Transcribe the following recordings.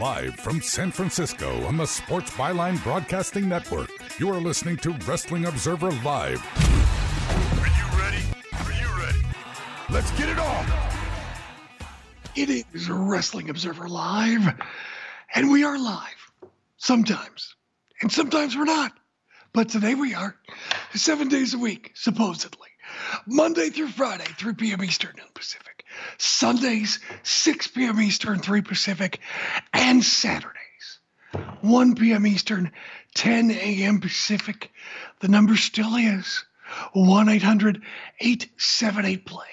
Live from San Francisco on the Sports Byline Broadcasting Network, you are listening to Wrestling Observer Live. Are you ready? Are you ready? Let's get it on! It is Wrestling Observer Live, and we are live sometimes, and sometimes we're not. But today we are, seven days a week, supposedly. Monday through Friday, 3 p.m. Eastern, noon Pacific. Sundays, 6 p.m. Eastern, 3 Pacific, and Saturdays, 1 p.m. Eastern, 10 a.m. Pacific. The number still is 1 800 878 play.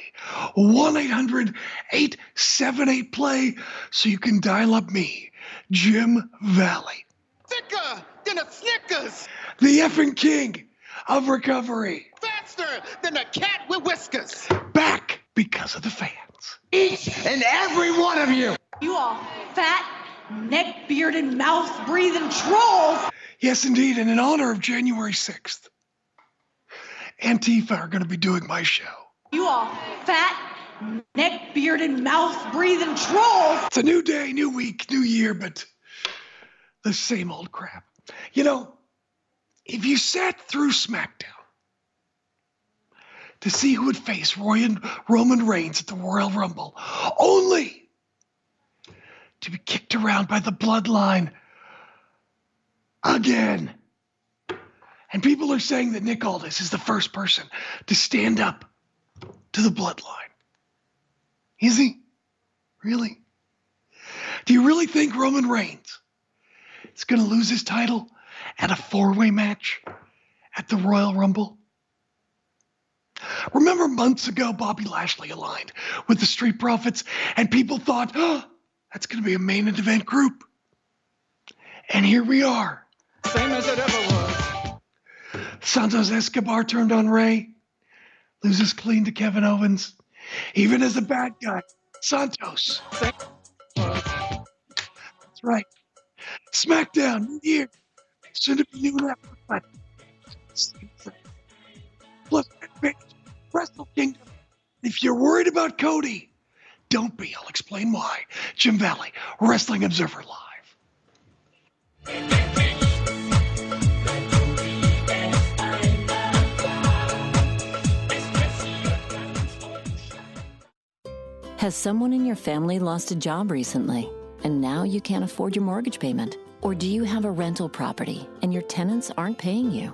1 800 878 play so you can dial up me, Jim Valley, Thicker than a Snickers. the effing king of recovery, Faster than a cat with whiskers. back because of the fans. Each and every one of you. You all fat, neck bearded, and mouth breathing trolls! Yes, indeed. And in honor of January 6th, Antifa are going to be doing my show. You all fat, neck bearded, mouth breathing trolls! It's a new day, new week, new year, but the same old crap. You know, if you sat through SmackDown to see who would face Roman Reigns at the Royal Rumble, only to be kicked around by the bloodline again. And people are saying that Nick Aldis is the first person to stand up to the bloodline. Is he? Really? Do you really think Roman Reigns is going to lose his title at a four way match at the Royal Rumble? Remember months ago, Bobby Lashley aligned with the Street Profits, and people thought, oh, that's going to be a main event group. And here we are. Same as it ever was. Santos Escobar turned on Ray, loses clean to Kevin Owens. Even as a bad guy, Santos. That's right. SmackDown, new year. Soon to be new plus Wrestle Kingdom. If you're worried about Cody, don't be. I'll explain why. Jim Valley, Wrestling Observer Live. Has someone in your family lost a job recently and now you can't afford your mortgage payment? Or do you have a rental property and your tenants aren't paying you?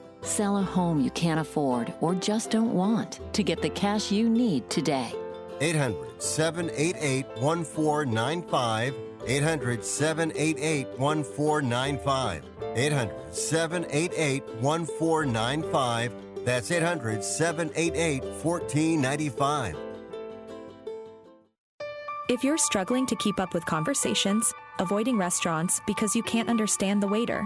Sell a home you can't afford or just don't want to get the cash you need today. 800 788 1495. 800 788 1495. 800 788 1495. That's 800 788 1495. If you're struggling to keep up with conversations, avoiding restaurants because you can't understand the waiter,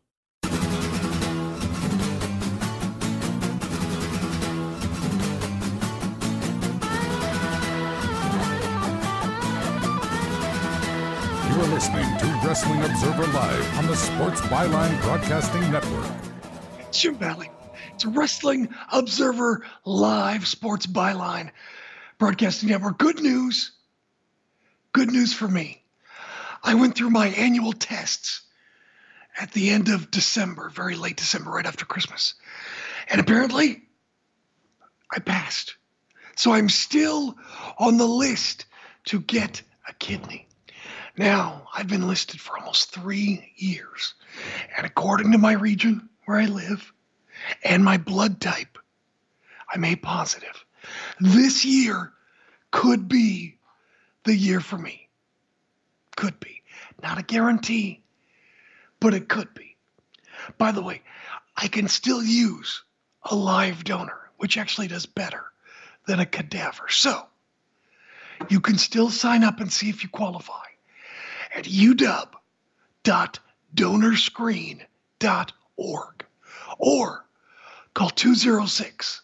Listening to Wrestling Observer Live on the Sports Byline Broadcasting Network. It's Jim Valley. It's Wrestling Observer Live Sports Byline Broadcasting Network. Good news. Good news for me. I went through my annual tests at the end of December, very late December, right after Christmas. And apparently, I passed. So I'm still on the list to get a kidney. Now, I've been listed for almost three years. And according to my region where I live and my blood type, I'm A positive. This year could be the year for me. Could be. Not a guarantee, but it could be. By the way, I can still use a live donor, which actually does better than a cadaver. So, you can still sign up and see if you qualify at uw.donorscreen.org or call 206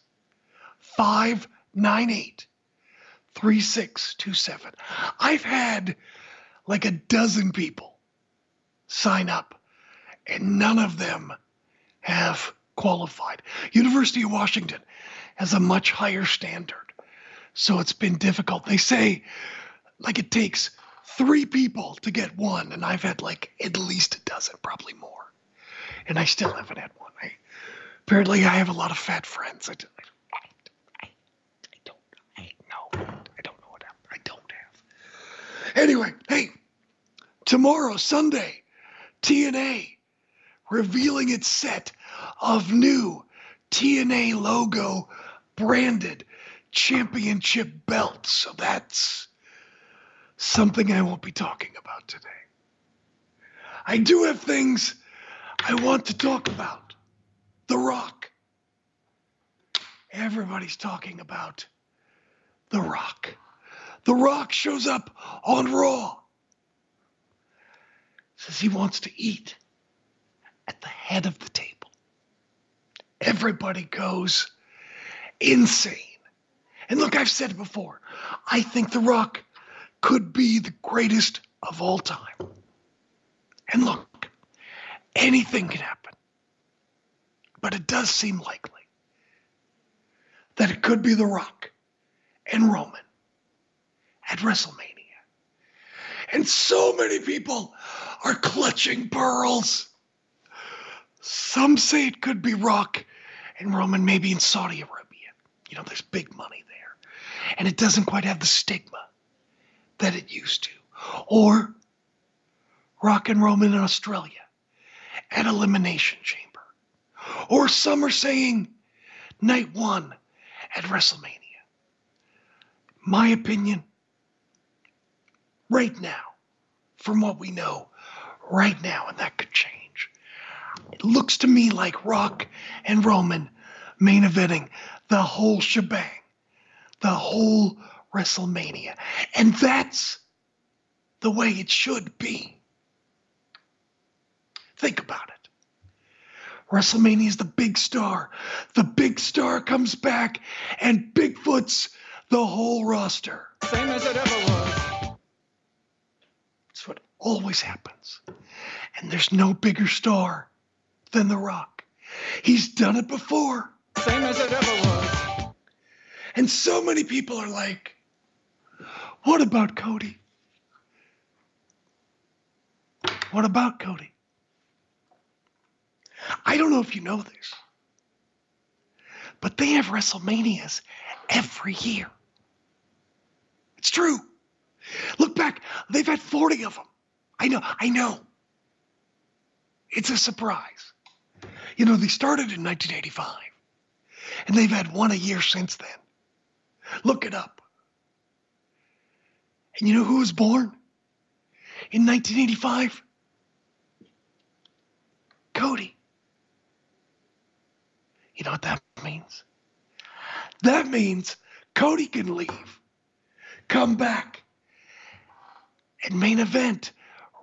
598 3627. I've had like a dozen people sign up, and none of them have qualified. University of Washington has a much higher standard, so it's been difficult. They say like it takes three people to get one, and I've had like at least a dozen, probably more, and I still haven't had one. I, apparently, I have a lot of fat friends. I, I, I, I don't, I know, I don't know what I, I don't have. Anyway, hey, tomorrow, Sunday, TNA revealing its set of new TNA logo branded championship belts. So that's something I won't be talking about today. I do have things I want to talk about. The Rock. Everybody's talking about The Rock. The Rock shows up on Raw. Says he wants to eat at the head of the table. Everybody goes insane. And look, I've said it before. I think The Rock could be the greatest of all time. And look, anything can happen. But it does seem likely that it could be The Rock and Roman at WrestleMania. And so many people are clutching pearls. Some say it could be Rock and Roman, maybe in Saudi Arabia. You know, there's big money there. And it doesn't quite have the stigma that it used to. Or Rock and Roman in Australia at Elimination Chamber. Or some are saying night one at WrestleMania. My opinion, right now, from what we know, right now, and that could change. It looks to me like Rock and Roman main eventing the whole shebang, the whole WrestleMania. And that's the way it should be. Think about it. WrestleMania is the big star. The big star comes back and Bigfoot's the whole roster. Same as it ever was. That's what always happens. And there's no bigger star than The Rock. He's done it before. Same as it ever was. And so many people are like, what about Cody? What about Cody? I don't know if you know this, but they have WrestleManias every year. It's true. Look back, they've had 40 of them. I know, I know. It's a surprise. You know, they started in 1985, and they've had one a year since then. Look it up. And you know who was born in 1985? Cody. You know what that means? That means Cody can leave, come back, and main event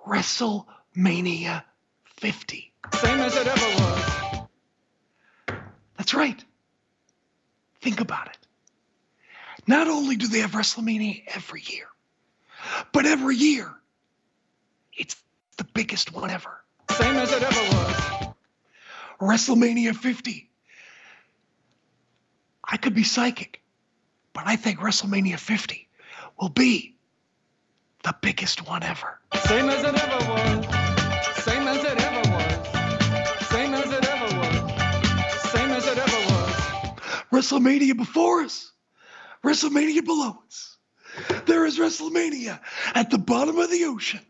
WrestleMania 50. Same as it ever was. That's right. Think about it. Not only do they have WrestleMania every year, but every year it's the biggest one ever. Same as it ever was. WrestleMania 50. I could be psychic, but I think WrestleMania 50 will be the biggest one ever. Same as it ever was. Same as it ever was. Same as it ever was. Same as it ever was. WrestleMania before us, WrestleMania below us. There is WrestleMania at the bottom of the ocean.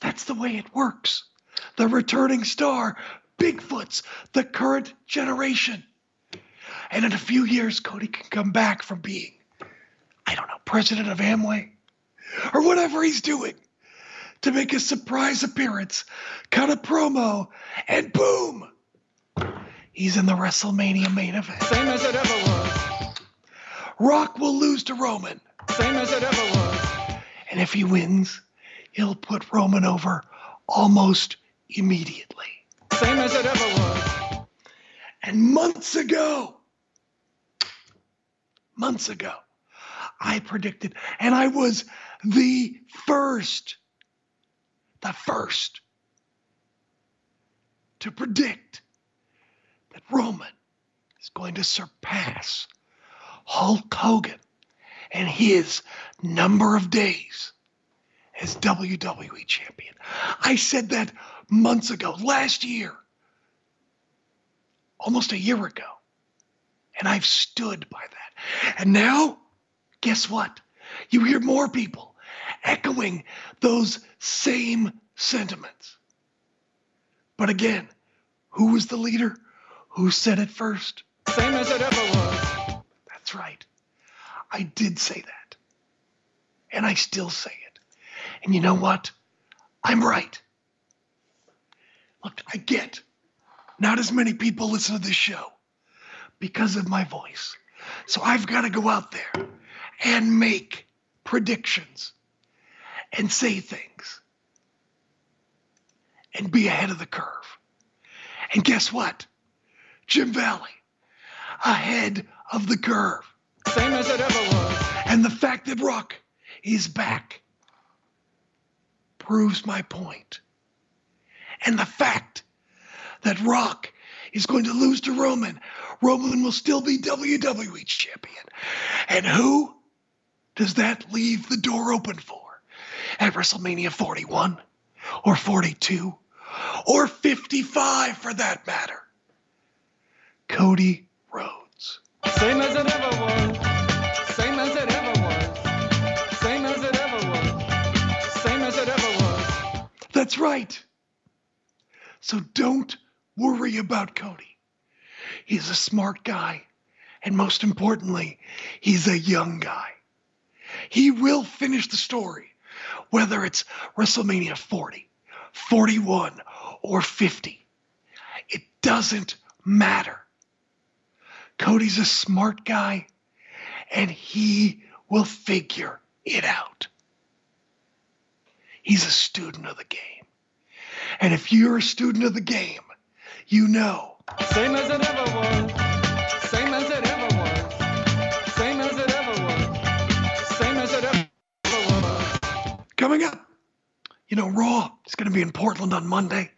That's the way it works. The returning star, Bigfoot's the current generation. And in a few years, Cody can come back from being, I don't know, president of Amway or whatever he's doing to make a surprise appearance, cut a promo, and boom, he's in the WrestleMania main event. Same as it ever was. Rock will lose to Roman. Same as it ever was. And if he wins, he'll put Roman over almost immediately. Same as it ever was. And months ago, months ago, I predicted, and I was the first, the first to predict that Roman is going to surpass Hulk Hogan and his number of days as WWE champion. I said that months ago, last year, almost a year ago. And I've stood by that. And now, guess what? You hear more people echoing those same sentiments. But again, who was the leader? Who said it first? Same as it ever was. Right. I did say that. And I still say it. And you know what? I'm right. Look, I get not as many people listen to this show because of my voice. So I've got to go out there and make predictions and say things and be ahead of the curve. And guess what? Jim Valley, ahead of the curve. Same as it ever was. And the fact that Rock is back proves my point. And the fact that Rock is going to lose to Roman, Roman will still be WWE champion. And who does that leave the door open for? At WrestleMania 41 or 42 or 55 for that matter? Cody. Same as it ever was. Same as it ever was. Same as it ever was. Same as it ever was. That's right. So don't worry about Cody. He's a smart guy. And most importantly, he's a young guy. He will finish the story, whether it's WrestleMania 40, 41, or 50. It doesn't matter. Cody's a smart guy, and he will figure it out. He's a student of the game. And if you're a student of the game, you know. Same as it ever was. Same as it ever was. Same as it ever was. Same as it ever was. Coming up, you know, Raw is going to be in Portland on Monday.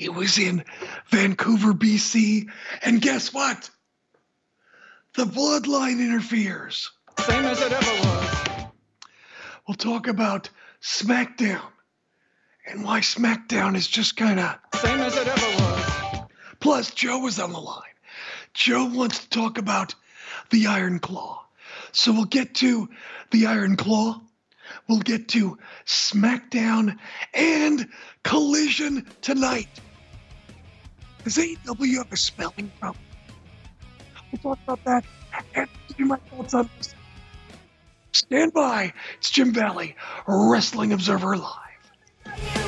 It was in Vancouver, BC. And guess what? The bloodline interferes. Same as it ever was. We'll talk about SmackDown and why SmackDown is just kind of. Same as it ever was. Plus, Joe is on the line. Joe wants to talk about the Iron Claw. So we'll get to the Iron Claw. We'll get to SmackDown and Collision tonight. Does AEW have a spelling problem? We'll talk about that and give you my thoughts on this. Stand by. It's Jim Valley, Wrestling Observer Live.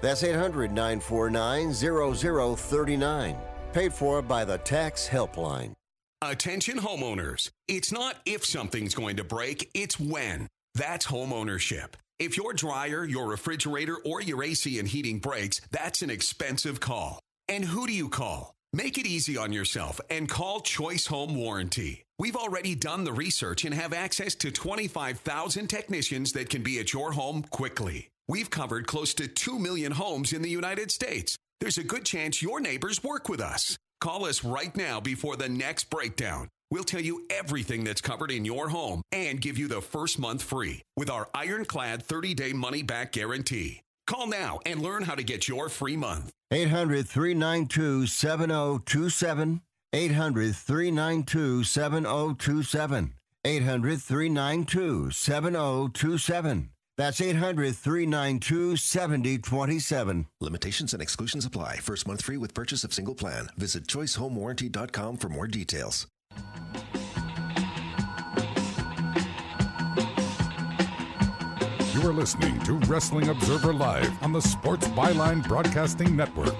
That's 800 949 0039. Paid for by the Tax Helpline. Attention homeowners. It's not if something's going to break, it's when. That's home ownership. If your dryer, your refrigerator, or your AC and heating breaks, that's an expensive call. And who do you call? Make it easy on yourself and call Choice Home Warranty. We've already done the research and have access to 25,000 technicians that can be at your home quickly. We've covered close to 2 million homes in the United States. There's a good chance your neighbors work with us. Call us right now before the next breakdown. We'll tell you everything that's covered in your home and give you the first month free with our ironclad 30 day money back guarantee. Call now and learn how to get your free month. 800 392 7027. 800 392 7027. 800 392 7027. That's 800 392 7027. Limitations and exclusions apply. First month free with purchase of single plan. Visit choicehomewarranty.com for more details. You're listening to Wrestling Observer Live on the Sports Byline Broadcasting Network.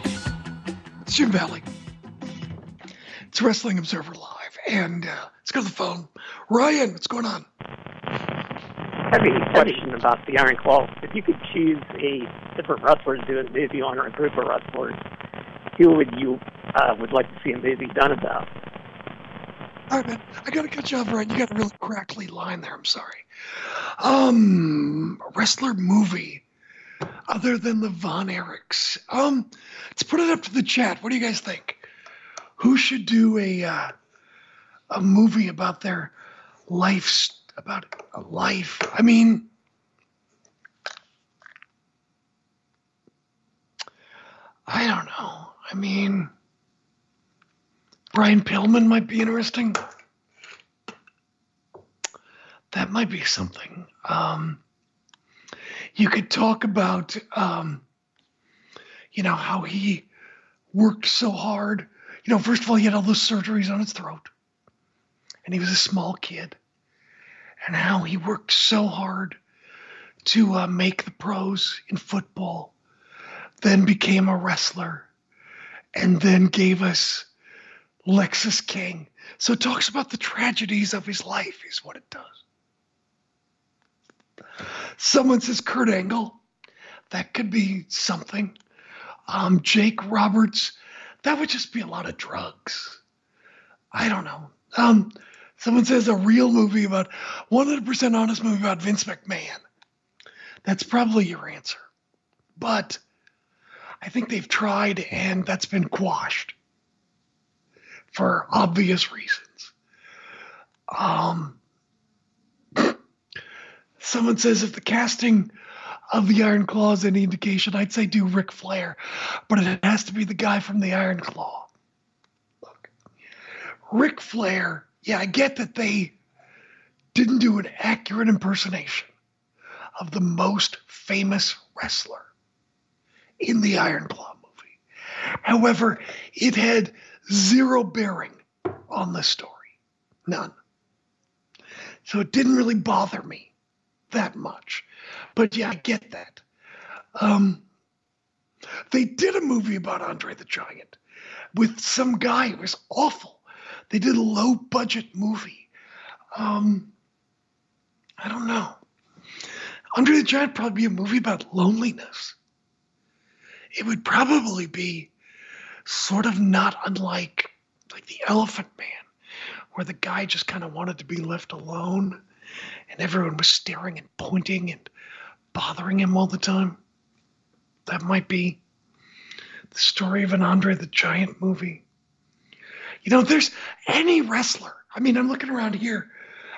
It's Jim Valley. It's Wrestling Observer Live. And uh, let's go to the phone. Ryan, what's going on? I have a question about the Iron Claw. If you could choose a different wrestler to do a movie on or a group of wrestlers, who would you uh, would like to see a movie done about? All right, man. I got to cut you off, Ryan. You got a really crackly line there. I'm sorry. Um, wrestler movie other than the Von Erichs. Um, let's put it up to the chat. What do you guys think? Who should do a uh, a movie about their life about a life? I mean, I don't know. I mean, Brian Pillman might be interesting. That might be something. Um, you could talk about, um, you know, how he worked so hard. You know, first of all, he had all those surgeries on his throat, and he was a small kid, and how he worked so hard to uh, make the pros in football, then became a wrestler, and then gave us Lexis King. So it talks about the tragedies of his life, is what it does. Someone says Kurt Angle. That could be something. Um, Jake Roberts. That would just be a lot of drugs. I don't know. Um, someone says a real movie about 100% honest movie about Vince McMahon. That's probably your answer. But I think they've tried and that's been quashed for obvious reasons. Um, someone says if the casting of the Iron Claw is any indication, I'd say do Ric Flair, but it has to be the guy from the Iron Claw. Look, Ric Flair, yeah, I get that they didn't do an accurate impersonation of the most famous wrestler in the Iron Claw movie. However, it had zero bearing on the story. None. So it didn't really bother me that much. But yeah, I get that. Um, they did a movie about Andre the Giant with some guy who was awful. They did a low budget movie. Um, I don't know. Andre the Giant probably be a movie about loneliness. It would probably be sort of not unlike like the Elephant Man, where the guy just kind of wanted to be left alone, and everyone was staring and pointing and bothering him all the time. That might be the story of an Andre the Giant movie. You know, there's any wrestler. I mean, I'm looking around here.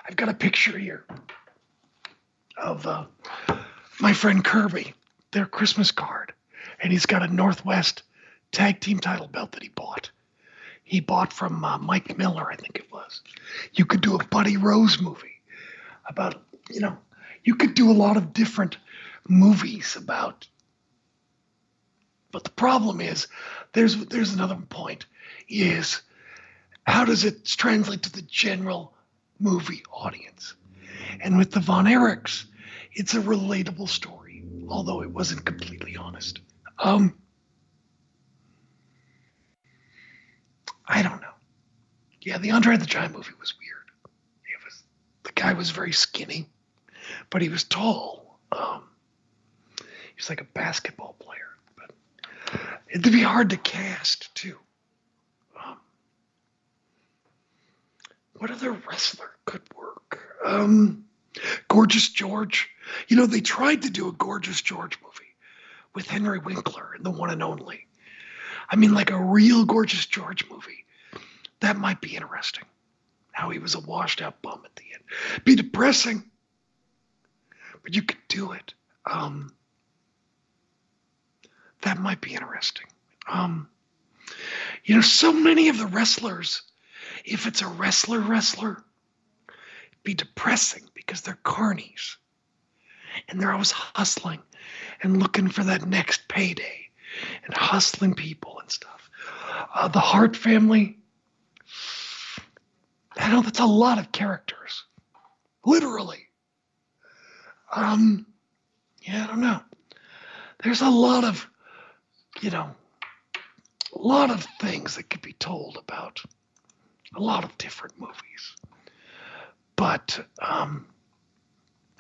I've got a picture here of uh, my friend Kirby, their Christmas card, and he's got a Northwest tag team title belt that he bought. He bought from uh, Mike Miller, I think it was. You could do a Buddy Rose movie about, you know, you could do a lot of different movies about. But the problem is, there's there's another point, is how does it translate to the general movie audience? And with the Von Erichs, it's a relatable story, although it wasn't completely honest. Um, I don't know. Yeah, the Andre the Giant movie was weird. It was the guy was very skinny, but he was tall. Um, he was like a basketball player, but it'd be hard to cast too. Um, what other wrestler could work? Um, Gorgeous George. You know, they tried to do a Gorgeous George movie with Henry Winkler and the one and only. I mean, like a real Gorgeous George movie. That might be interesting. How he was a washed out bum at the end. Be depressing, but you could do it. Um, that might be interesting. Um, you know, so many of the wrestlers, if it's a wrestler wrestler, be depressing because they're carnies and they're always hustling and looking for that next payday and hustling people and stuff. Uh, the Hart family, I know that's a lot of characters, literally. Um, Yeah, I don't know. There's a lot of, you know, a lot of things that could be told about a lot of different movies. But um,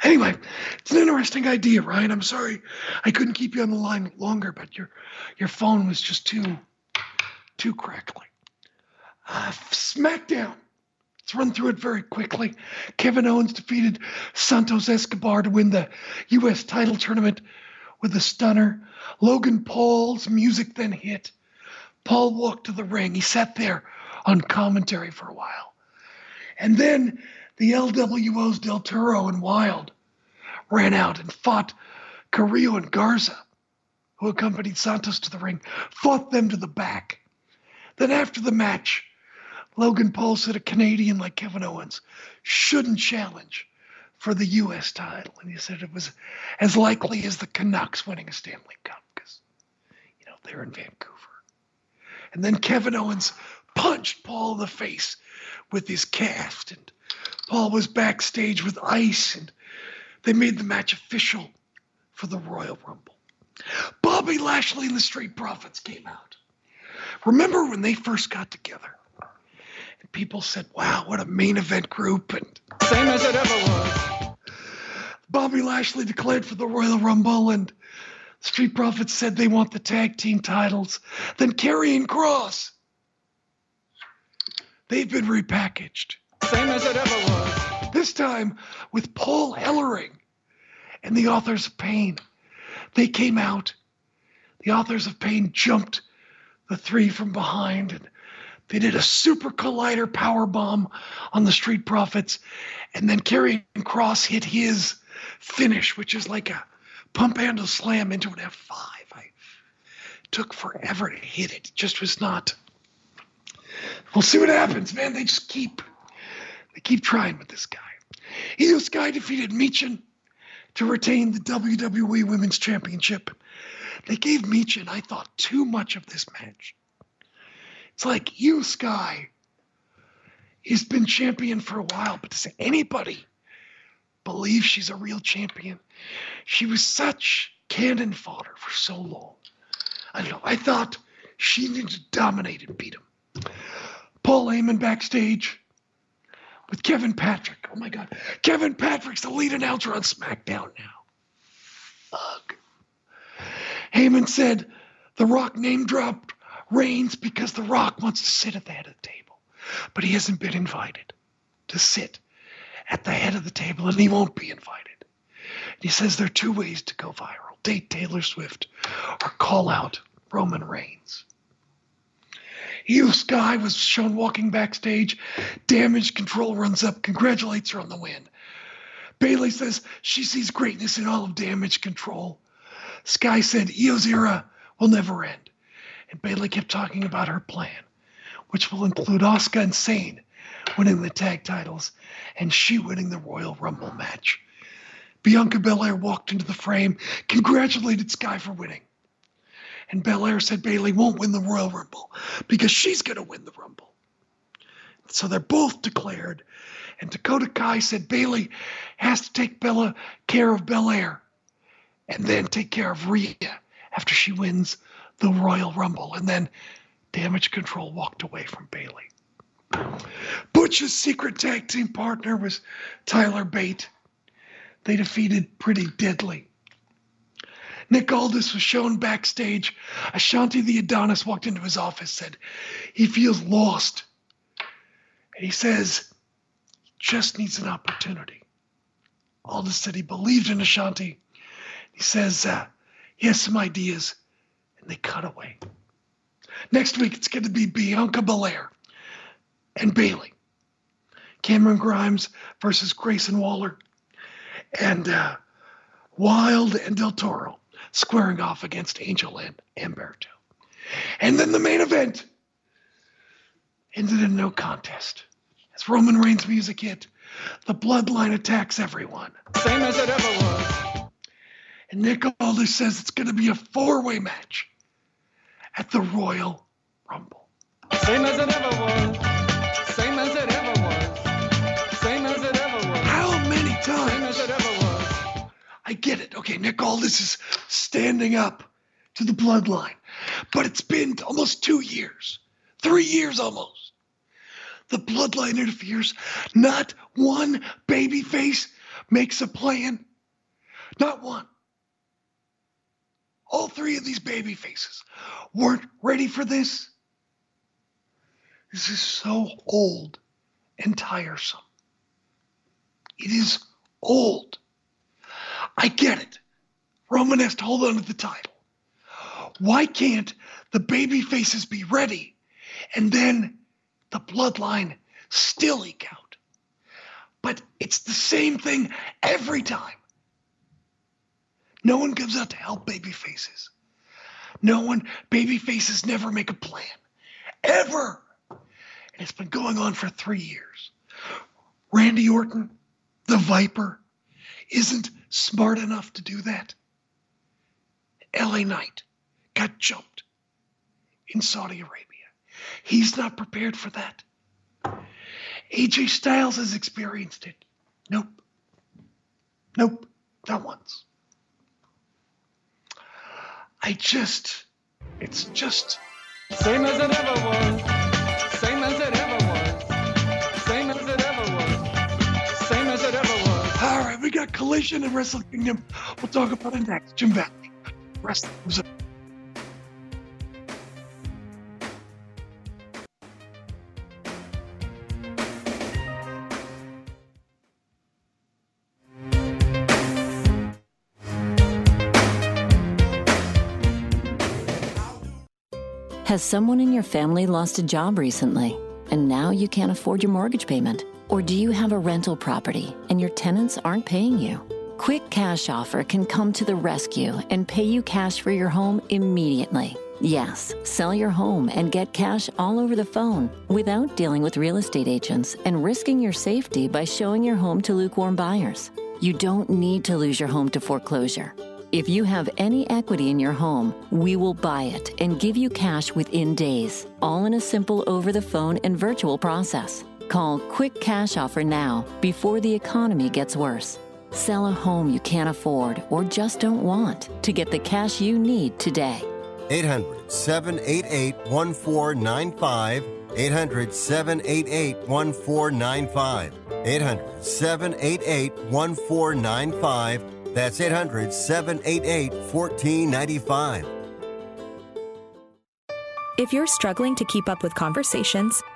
anyway, it's an interesting idea, Ryan. I'm sorry I couldn't keep you on the line longer, but your your phone was just too too crackly. Uh, SmackDown. Let's run through it very quickly. Kevin Owens defeated Santos Escobar to win the U.S. title tournament with a stunner. Logan Paul's music then hit. Paul walked to the ring. He sat there on commentary for a while. And then the LWO's Del Toro and Wilde ran out and fought Carrillo and Garza, who accompanied Santos to the ring, fought them to the back. Then after the match, Logan Paul said a Canadian like Kevin Owens shouldn't challenge for the U.S. title. And he said it was as likely as the Canucks winning a Stanley Cup because, you know, they're in Vancouver. And then Kevin Owens punched Paul in the face with his cast. And Paul was backstage with ice, and they made the match official for the Royal Rumble. Bobby Lashley and the Street Profits came out. Remember when they first got together? And people said, wow, what a main event group. And Same as it ever was. Bobby Lashley declared for the Royal Rumble, and Street Profits said they want the tag team titles. Then Karrion Kross. They've been repackaged. Same as it ever was. This time with Paul Ellering and the authors of Pain. They came out. The authors of Pain jumped the three from behind and they did a super collider power bomb on the Street Profits. And then Karrion Kross hit his finish, which is like a pump handle slam into an F5. I took forever to hit it. It just was not. We'll see what happens, man. They just keep they keep trying with this guy. Iyo Sky defeated Michin to retain the WWE Women's Championship. They gave Michin, I thought, too much of this match. It's like Iyo Sky has been champion for a while, but does anybody believe she's a real champion? She was such cannon fodder for so long. I don't know. I thought she needed to dominate and beat him. Paul Heyman backstage with Kevin Patrick. Oh my God. Kevin Patrick's the lead announcer on SmackDown now. Ugh. Heyman said The Rock name dropped Reigns because The Rock wants to sit at the head of the table, but he hasn't been invited to sit at the head of the table, and he won't be invited. And he says there are two ways to go viral date Taylor Swift or call out Roman Reigns. Iyo Sky was shown walking backstage. Damage control runs up, congratulates her on the win. Bayley says she sees greatness in all of damage control. Sky said Iyo's era will never end. And Bayley kept talking about her plan, which will include Asuka and Sane winning the tag titles and she winning the Royal Rumble match. Bianca Belair walked into the frame, congratulated Sky for winning. And Belair said Bayley won't win the Royal Rumble because she's going to win the Rumble. So they're both declared. And Dakota Kai said Bayley has to take Bella care of Belair and then take care of Rhea after she wins the Royal Rumble. And then Damage Control walked away from Bayley. Butch's secret tag team partner was Tyler Bate. They defeated Pretty Deadly. Nick Aldis was shown backstage. Ashante the Adonis walked into his office, said he feels lost. And he says he just needs an opportunity. Aldis said he believed in Ashante. He says uh, he has some ideas, and they cut away. Next week, it's going to be Bianca Belair and Bayley. Cameron Grimes versus Grayson Waller. And uh, Wilde and Del Toro squaring off against Angel and Humberto. And then the main event ended in no contest. As Roman Reigns' music hit, the bloodline attacks everyone. Same as it ever was. And Nick Aldis says it's going to be a four way match at the Royal Rumble. Same as it ever was. I get it. Okay, Nick Aldis is standing up to the bloodline, but it's been almost two years, three years almost. The bloodline interferes. Not one baby face makes a plan. Not one. All three of these baby faces weren't ready for this. This is so old and tiresome. It is old. I get it. Roman has to hold on to the title. Why can't the baby faces be ready and then the bloodline still eke out? But it's the same thing every time. No one comes out to help baby faces. No one, baby faces never make a plan. Ever. And it's been going on for three years. Randy Orton, the Viper, isn't smart enough to do that. LA Knight got jumped in Saudi Arabia. He's not prepared for that. AJ Styles has experienced it. Nope. Nope. Not once. I just, it's just. Same as it ever was. Collision and Wrestle Kingdom. We'll talk about it next. Jim Valley. Wrestling. Has someone in your family lost a job recently and now you can't afford your mortgage payment? Or do you have a rental property and your tenants aren't paying you? Quick Cash Offer can come to the rescue and pay you cash for your home immediately. Yes, sell your home and get cash all over the phone without dealing with real estate agents and risking your safety by showing your home to lukewarm buyers. You don't need to lose your home to foreclosure. If you have any equity in your home, we will buy it and give you cash within days, all in a simple over the phone and virtual process. Call Quick Cash Offer now before the economy gets worse. Sell a home you can't afford or just don't want to get the cash you need today. 800 788 1495. 800 788 1495. 800 788 1495. That's 800 788 1495. If you're struggling to keep up with conversations,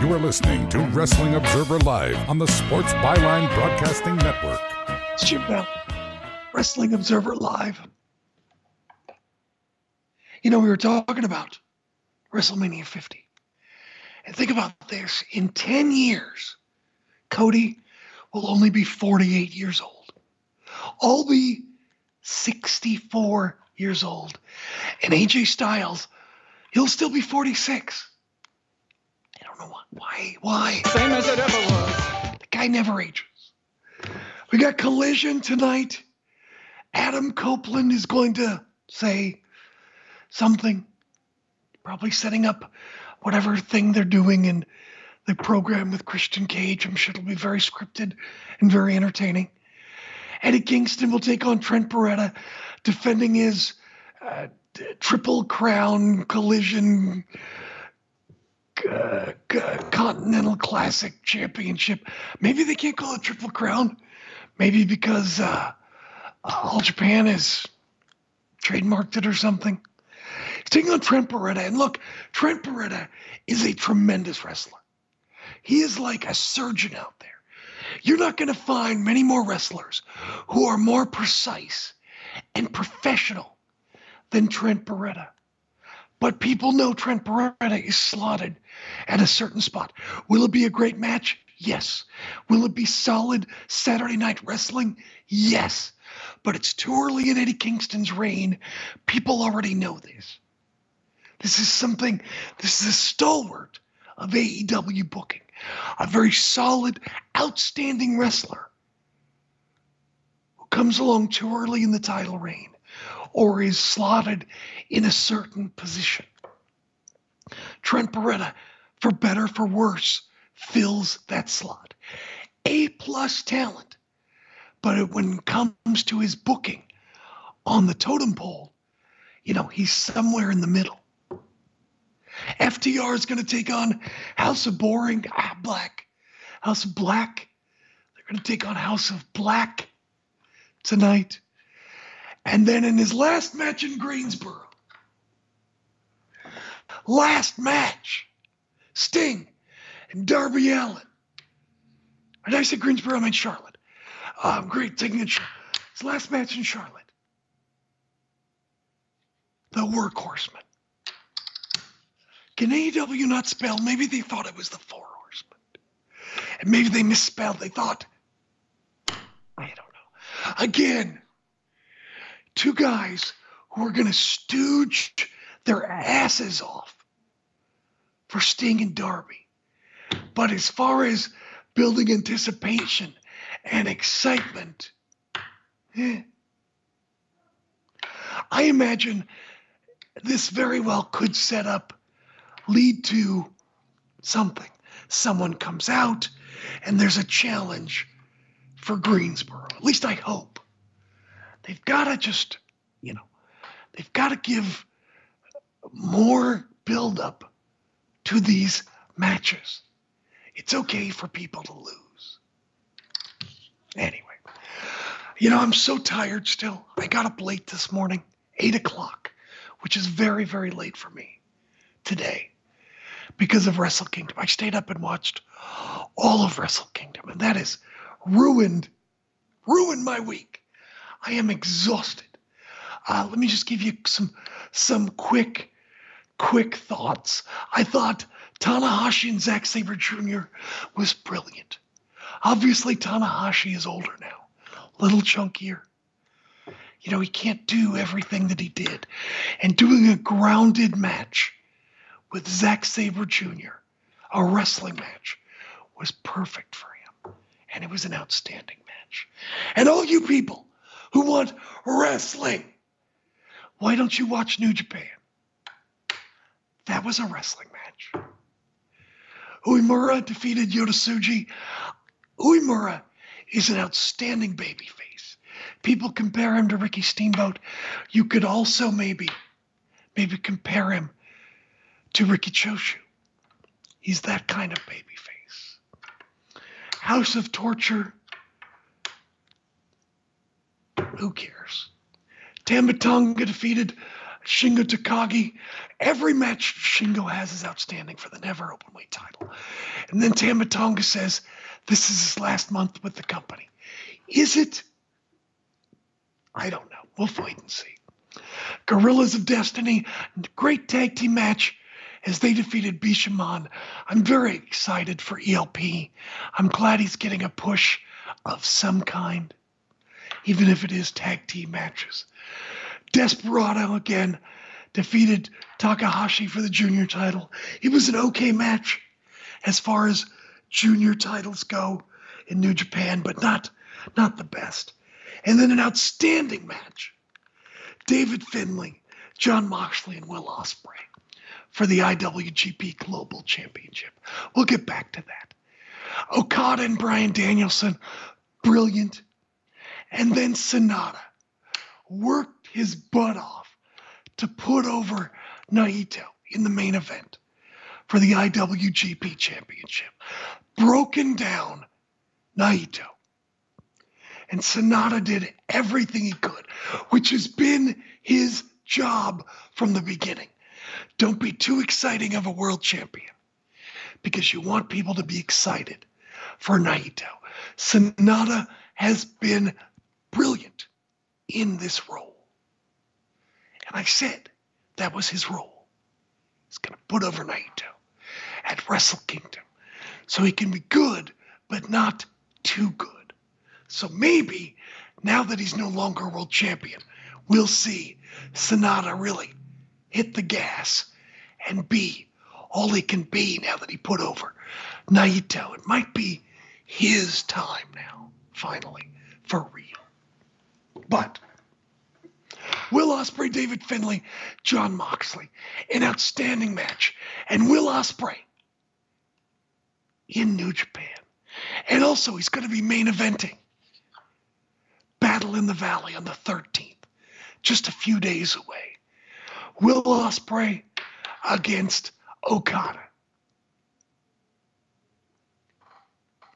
You are listening to Wrestling Observer Live on the Sports Byline Broadcasting Network. It's Jim Bell, Wrestling Observer Live. You know, we were talking about WrestleMania 50. And think about this in 10 years, Cody will only be 48 years old. I'll be 64 years old. And AJ Styles, he'll still be 46. Why. Why? Same as it ever was. The guy never ages. We got Collision tonight. Adam Copeland is going to say something, probably setting up whatever thing they're doing in the program with Christian Cage. I'm sure it'll be very scripted and very entertaining. Eddie Kingston will take on Trent Beretta, defending his uh, triple crown collision uh, Continental Classic Championship. Maybe they can't call it Triple Crown. Maybe because uh, All Japan has trademarked it or something. He's taking on Trent Beretta. And look, Trent Beretta is a tremendous wrestler. He is like a surgeon out there. You're not going to find many more wrestlers who are more precise and professional than Trent Beretta. But people know Trent Beretta is slotted at a certain spot. Will it be a great match? Yes. Will it be solid Saturday night wrestling? Yes. But it's too early in Eddie Kingston's reign. People already know this. This is something, this is a stalwart of AEW booking. A very solid, outstanding wrestler who comes along too early in the title reign or is slotted in a certain position. Trent Beretta, for better for worse, fills that slot. A plus talent. But when it comes to his booking on the totem pole, you know, he's somewhere in the middle. FTR is going to take on House of Boring, ah, Black. House of Black. They're going to take on House of Black tonight. And then in his last match in Greensboro, last match, Sting and Darby Allin. And I said Greensboro, I meant Charlotte. Um, great, taking it. His last match in Charlotte. The Workhorsemen. Can AEW not spell? Maybe they thought it was the Four Horsemen. And maybe they misspelled. They thought, I don't know. Again, two guys who are going to stooge their asses off for Sting and Darby. But as far as building anticipation and excitement, eh, I imagine this very well could set up, lead to something. Someone comes out and there's a challenge for Greensboro. At least I hope. They've got to just, you know, they've got to give more buildup to these matches. It's okay for people to lose. Anyway, you know, I'm so tired still. I got up late this morning, 8 o'clock, which is very, very late for me today because of Wrestle Kingdom. I stayed up and watched all of Wrestle Kingdom, and that has ruined, ruined my week. I am exhausted. Uh, let me just give you some some quick, quick thoughts. I thought Tanahashi and Zack Sabre Jr. was brilliant. Obviously, Tanahashi is older now, a little chunkier. You know, he can't do everything that he did. And doing a grounded match with Zack Sabre Jr., a wrestling match, was perfect for him. And it was an outstanding match. And all you people who want wrestling, why don't you watch New Japan? That was a wrestling match. Uemura defeated Yoda Uemura is an outstanding babyface. People compare him to Ricky Steamboat. You could also maybe, maybe compare him to Riki Choshu. He's that kind of babyface. House of Torture. Who cares? Tama Tonga defeated Shingo Takagi. Every match Shingo has is outstanding for the never openweight title. And then Tama Tonga says this is his last month with the company. Is it? I don't know. We'll wait and see. Guerrillas of Destiny, great tag team match as they defeated Bishamon. I'm very excited for ELP. I'm glad he's getting a push of some kind, even if it is tag team matches. Desperado again defeated Takahashi for the junior title. It was an okay match as far as junior titles go in New Japan, but not not the best. And then an outstanding match. David Finlay, John Moxley, and Will Ospreay for the IWGP Global Championship. We'll get back to that. Okada and Bryan Danielson, brilliant. And then Sanada worked his butt off to put over Naito in the main event for the IWGP Championship. Broken down Naito. And Sanada did everything he could, which has been his job from the beginning. Don't be too exciting of a world champion because you want people to be excited for Naito. Sanada has been brilliant in this role. And I said that was his role. He's going to put over Naito at Wrestle Kingdom so he can be good, but not too good. So maybe now that he's no longer world champion, we'll see Sanada really hit the gas and be all he can be now that he put over Naito. It might be his time now, finally, for real. But Will Ospreay, David Finlay, John Moxley, an outstanding match, and Will Ospreay in New Japan. And also, he's going to be main eventing Battle in the Valley on the 13th, just a few days away. Will Ospreay against Okada.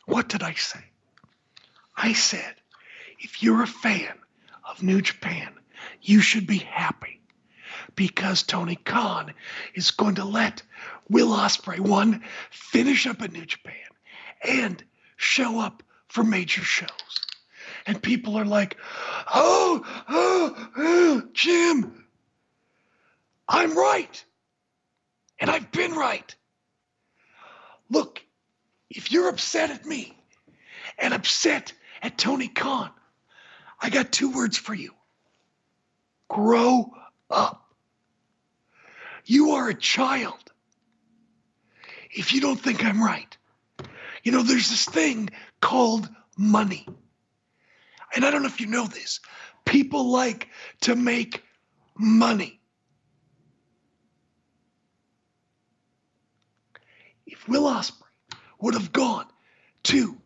What did I say? I said, if you're a fan of New Japan, you should be happy because Tony Khan is going to let Will Ospreay one finish up in New Japan and show up for major shows. And people are like, "Oh, oh, oh Jim, I'm right." And I've been right. Look, if you're upset at me and upset at Tony Khan, I got two words for you grow up. You are a child. If you don't think I'm right, you know, there's this thing called money. And I don't know if you know this. People like to make money. If Will Ospreay would have gone to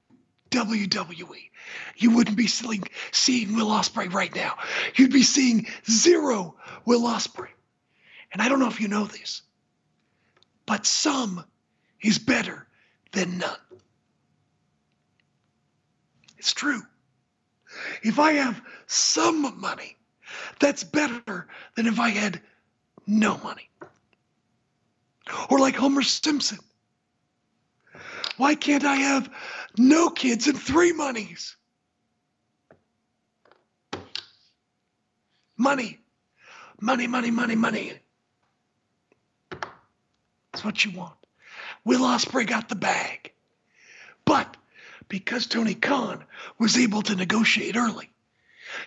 WWE, you wouldn't be seeing, Will Ospreay right now. You'd be seeing zero Will Ospreay. And I don't know if you know this, but some is better than none. It's true. If I have some money, that's better than if I had no money. Or like Homer Simpson. Why can't I have no kids and three monies? Money, money, money, money, money. That's what you want. Will Ospreay got the bag. But because Tony Khan was able to negotiate early,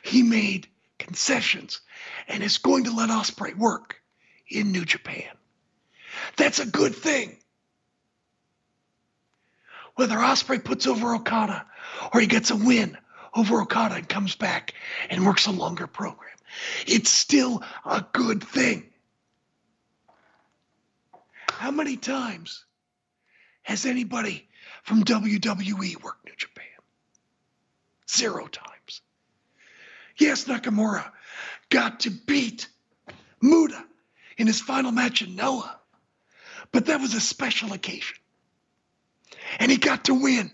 he made concessions and is going to let Ospreay work in New Japan. That's a good thing. Whether Ospreay puts over Okada or he gets a win over Okada and comes back and works a longer program, it's still a good thing. How many times has anybody from WWE worked New Japan? Zero times. Yes, Nakamura got to beat Muta in his final match in Noah, but that was a special occasion. And he got to win.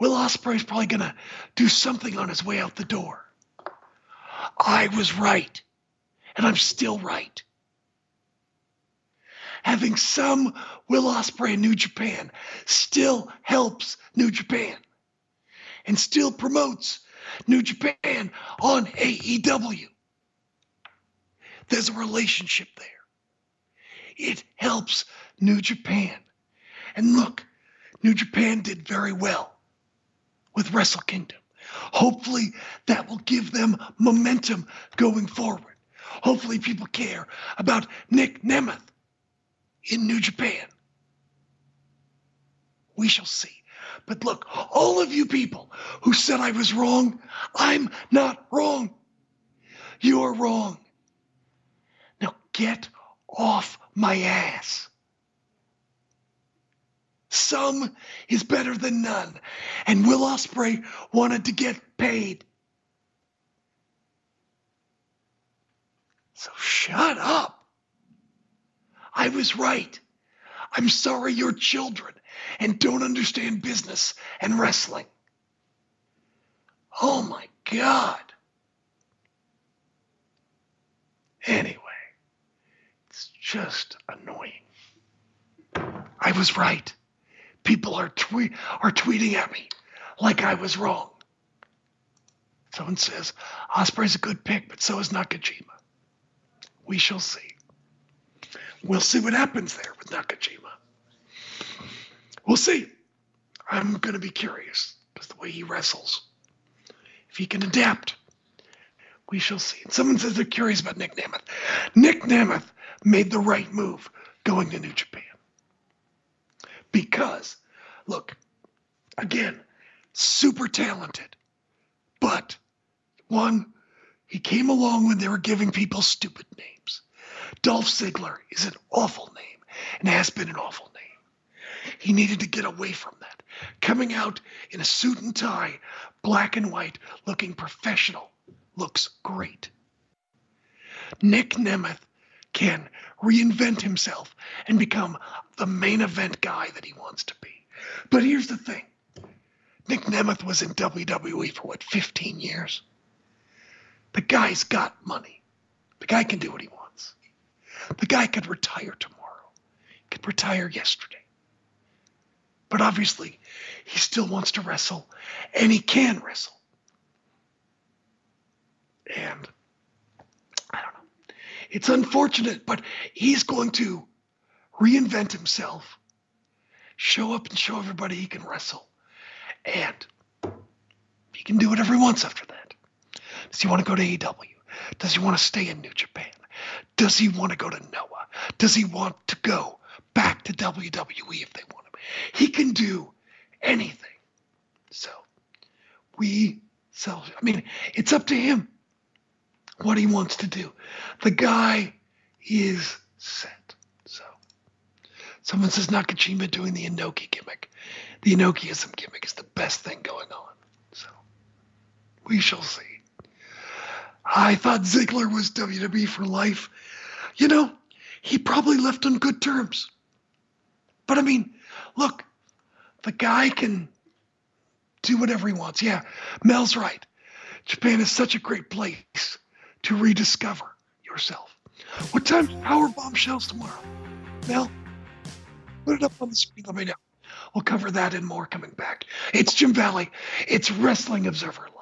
Will Ospreay's probably going to do something on his way out the door. I was right, and I'm still right. Having some Will Ospreay in New Japan still helps New Japan. and still promotes New Japan on AEW. There's a relationship there. It helps New Japan. And look, New Japan did very well with Wrestle Kingdom. Hopefully, that will give them momentum going forward. Hopefully, people care about Nick Nemeth in New Japan. We shall see. But look, all of you people who said I was wrong, I'm not wrong. You're wrong. Now get off my ass. Some is better than none, and Will Ospreay wanted to get paid. So shut up. I was right. I'm sorry you're children and don't understand business and wrestling. Oh my God. Anyway, just annoying. I was right. People are tweet are tweeting at me like I was wrong. Someone says Ospreay's a good pick, but so is Nakajima. We shall see. We'll see what happens there with Nakajima. We'll see. I'm going to be curious because the way he wrestles, if he can adapt, we shall see. And someone says they're curious about Nick Nemeth. Nick Nemeth made the right move going to New Japan. Because, look, again, super talented, but one, he came along when they were giving people stupid names. Dolph Ziggler is an awful name and has been an awful name. He needed to get away from that. Coming out in a suit and tie, black and white, looking professional, looks great. Nick Nemeth can reinvent himself and become the main event guy that he wants to be. But here's the thing Nick Nemeth was in WWE for what, 15 years? The guy's got money. The guy can do what he wants. The guy could retire tomorrow, he could retire yesterday. But obviously, he still wants to wrestle, and he can wrestle. And I don't know. It's unfortunate, but he's going to reinvent himself, show up and show everybody he can wrestle, and he can do whatever he wants after that. Does he want to go to AEW? Does he want to stay in New Japan? Does he want to go to Noah? Does he want to go back to WWE if they want him? He can do anything. So we sell. I mean, it's up to him what he wants to do. The guy is set. So someone says Nakajima doing the Inoki gimmick. The Inokiism gimmick is the best thing going on. So we shall see. I thought Ziggler was WWE for life. You know, he probably left on good terms. But I mean, look, the guy can do whatever he wants. Yeah, Mel's right. Japan is such a great place to rediscover yourself. What time's Power Bombshells tomorrow? Mel, put it up on the screen. Let me know. We'll cover that and more coming back. It's Jim Valley. It's Wrestling Observer Live.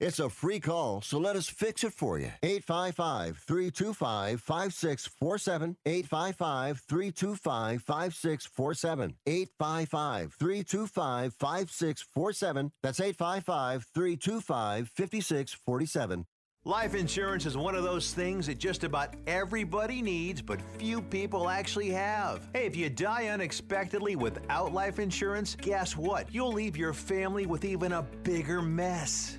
It's a free call, so let us fix it for you. 855 325 5647. 855 325 5647. 855 325 5647. That's 855 325 5647. Life insurance is one of those things that just about everybody needs, but few people actually have. Hey, if you die unexpectedly without life insurance, guess what? You'll leave your family with even a bigger mess.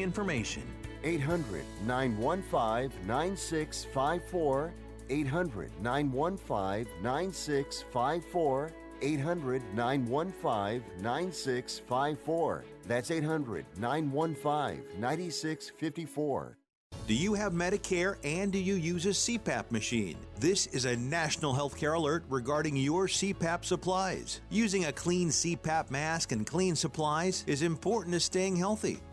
information. 800 915 9654. 800 915 9654. 800 915 9654. That's 800 915 9654. Do you have Medicare and do you use a CPAP machine? This is a national healthcare alert regarding your CPAP supplies. Using a clean CPAP mask and clean supplies is important to staying healthy.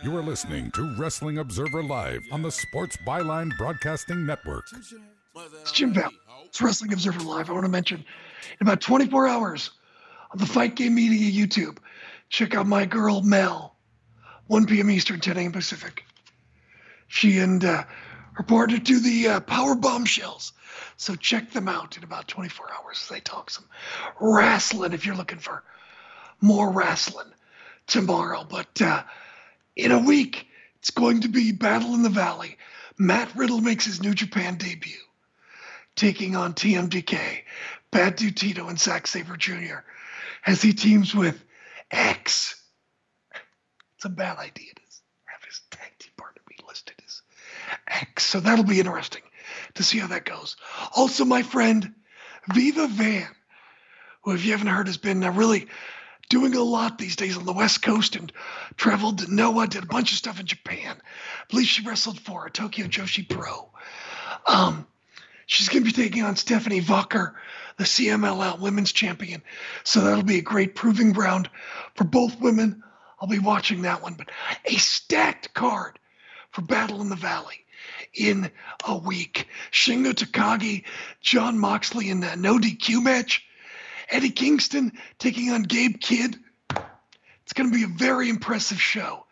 You are listening to Wrestling Observer Live on the Sports Byline Broadcasting Network. It's Jim Val. It's Wrestling Observer Live. I want to mention in about 24 hours on the Fight Game Media YouTube, check out my girl Mel, 1 p.m. Eastern, 10 a.m. Pacific. She and uh, her partner do the uh, Power Bombshells. So check them out in about 24 hours they talk some wrestling if you're looking for more wrestling tomorrow. But uh, in a week, it's going to be Battle in the Valley. Matt Riddle makes his New Japan debut, taking on TMDK, Bad Dude Tito, and Zack Sabre Jr. as he teams with X. It's a bad idea to have his tag team partner be listed as X. So that'll be interesting to see how that goes. Also, my friend Viva Van, who, if you haven't heard, has been uh, really doing a lot these days on the West Coast and traveled to Noah, did a bunch of stuff in Japan. I believe she wrestled for a Tokyo Joshi Pro. Um, she's going to be taking on Stephanie Vaquer, the CMLL Women's Champion. So that'll be a great proving ground for both women. I'll be watching that one. But a stacked card for Battle in the Valley in a week. Shingo Takagi, John Moxley in a no DQ match. Eddie Kingston taking on Gabe Kidd. It's going to be a very impressive show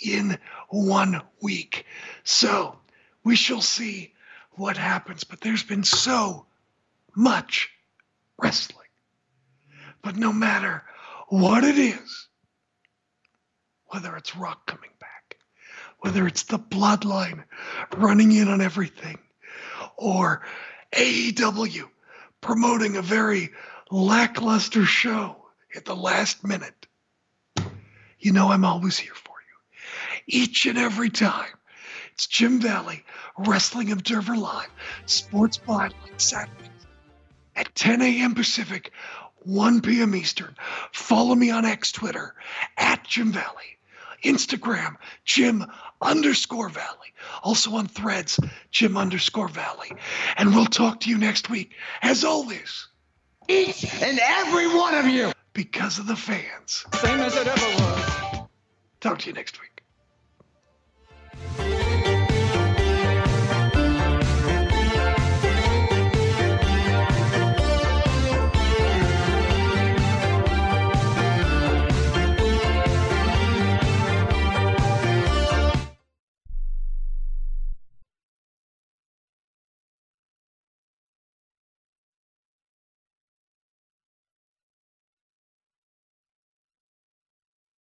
in one week. So we shall see what happens. But there's been so much wrestling. But no matter what it is, whether it's Rock coming back, whether it's the bloodline running in on everything, or AEW promoting a very lackluster show at the last minute, you know I'm always here for you. Each and every time. It's Jim Valley, Wrestling Observer Live, Sports Byline, Saturdays at 10 a.m. Pacific, 1 p.m. Eastern. Follow me on X Twitter at Jim Valley. Instagram, Jim underscore Valley. Also on threads, Jim underscore Valley. And we'll talk to you next week. As always, each and every one of you, because of the fans. Same as it ever was. Talk to you next week.